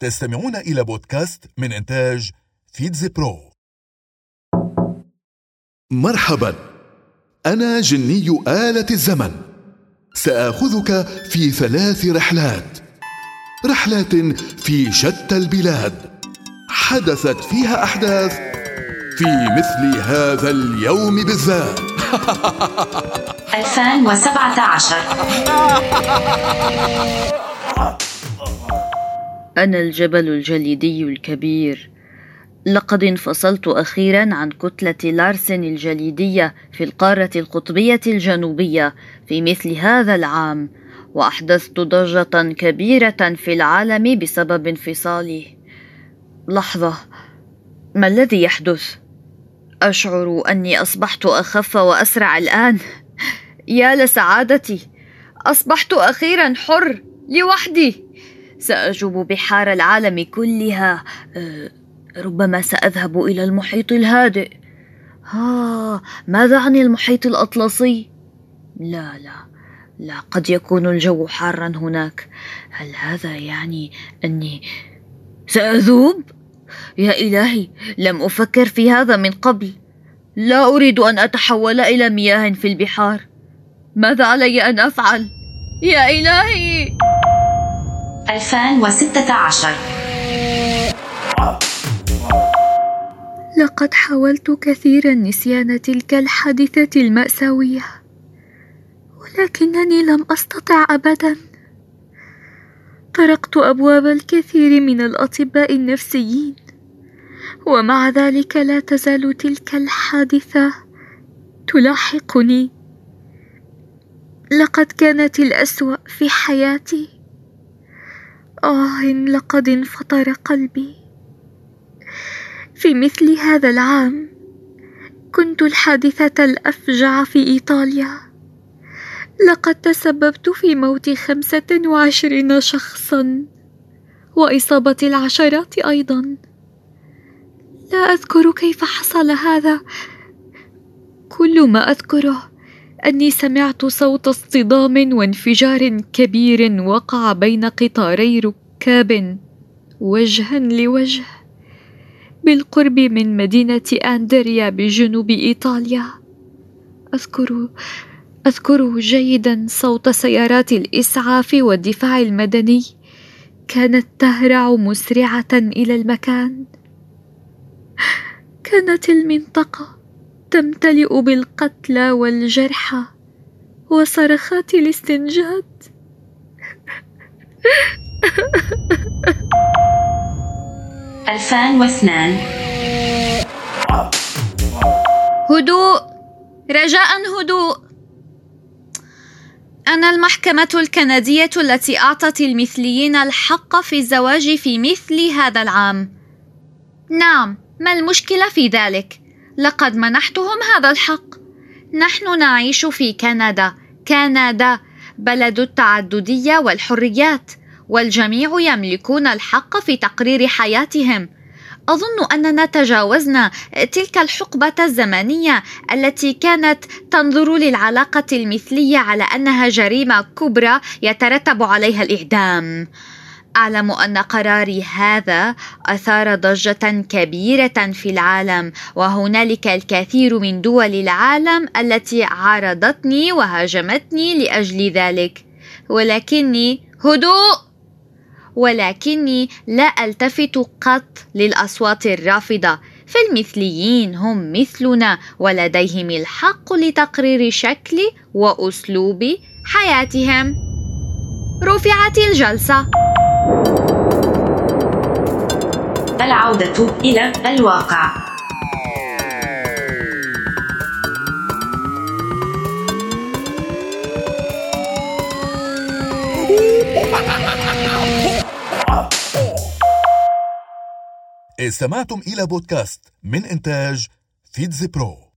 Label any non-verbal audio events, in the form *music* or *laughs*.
تستمعون إلى بودكاست من إنتاج فيتز برو. مرحبا. أنا جني آلة الزمن. سآخذك في ثلاث رحلات. رحلات في شتى البلاد. حدثت فيها أحداث في مثل هذا اليوم بالذات. 2017 *laughs* أنا الجبل الجليدي الكبير. لقد انفصلت أخيرا عن كتلة لارسن الجليدية في القارة القطبية الجنوبية في مثل هذا العام وأحدثت ضجة كبيرة في العالم بسبب انفصالي لحظة ما الذي يحدث؟ أشعر أني أصبحت أخف وأسرع الآن. يا لسعادتي أصبحت أخيرا حر لوحدي. سأجوب بحار العالم كلها أه ربما سأذهب إلى المحيط الهادئ ها ماذا عن المحيط الأطلسي؟ لا لا لا قد يكون الجو حارا هناك هل هذا يعني أني سأذوب؟ يا إلهي لم أفكر في هذا من قبل لا أريد أن أتحول إلى مياه في البحار ماذا علي أن أفعل؟ يا إلهي 2016 لقد حاولت كثيرا نسيان تلك الحادثة المأساوية ولكنني لم أستطع أبدا. طرقت أبواب الكثير من الأطباء النفسيين ومع ذلك لا تزال تلك الحادثة تلاحقني. لقد كانت الأسوأ في حياتي. آه لقد انفطر قلبي. في مثل هذا العام كنت الحادثة الأفجع في إيطاليا. لقد تسببت في موت خمسة وعشرين شخصا وإصابة العشرات أيضا. لا أذكر كيف حصل هذا. كل ما أذكره أني سمعت صوت اصطدام وانفجار كبير وقع بين قطاري ركاب وجها لوجه بالقرب من مدينة أندريا بجنوب إيطاليا. أذكر أذكر جيدا صوت سيارات الإسعاف والدفاع المدني. كانت تهرع مسرعة إلى المكان. كانت المنطقة تمتلئ بالقتلى والجرحى وصرخات الاستنجاد. *laughs* ألفان واثنان. هدوء رجاء هدوء. أنا المحكمة الكندية التي أعطت المثليين الحق في الزواج في مثل هذا العام. نعم ما المشكلة في ذلك؟ لقد منحتهم هذا الحق. نحن نعيش في كندا. كندا بلد التعددية والحريات والجميع يملكون الحق في تقرير حياتهم. أظن أننا تجاوزنا تلك الحقبة الزمنية التي كانت تنظر للعلاقة المثلية على أنها جريمة كبرى يترتب عليها الإعدام. أعلم أن قراري هذا أثار ضجة كبيرة في العالم وهنالك الكثير من دول العالم التي عارضتني وهاجمتني لأجل ذلك. ولكني هدوء! ولكني لا ألتفت قط للأصوات الرافضة. فالمثليين هم مثلنا ولديهم الحق لتقرير شكل وأسلوب حياتهم. رفعت الجلسة. العودة إلى الواقع. استمعتم إلى بودكاست من إنتاج فيتز برو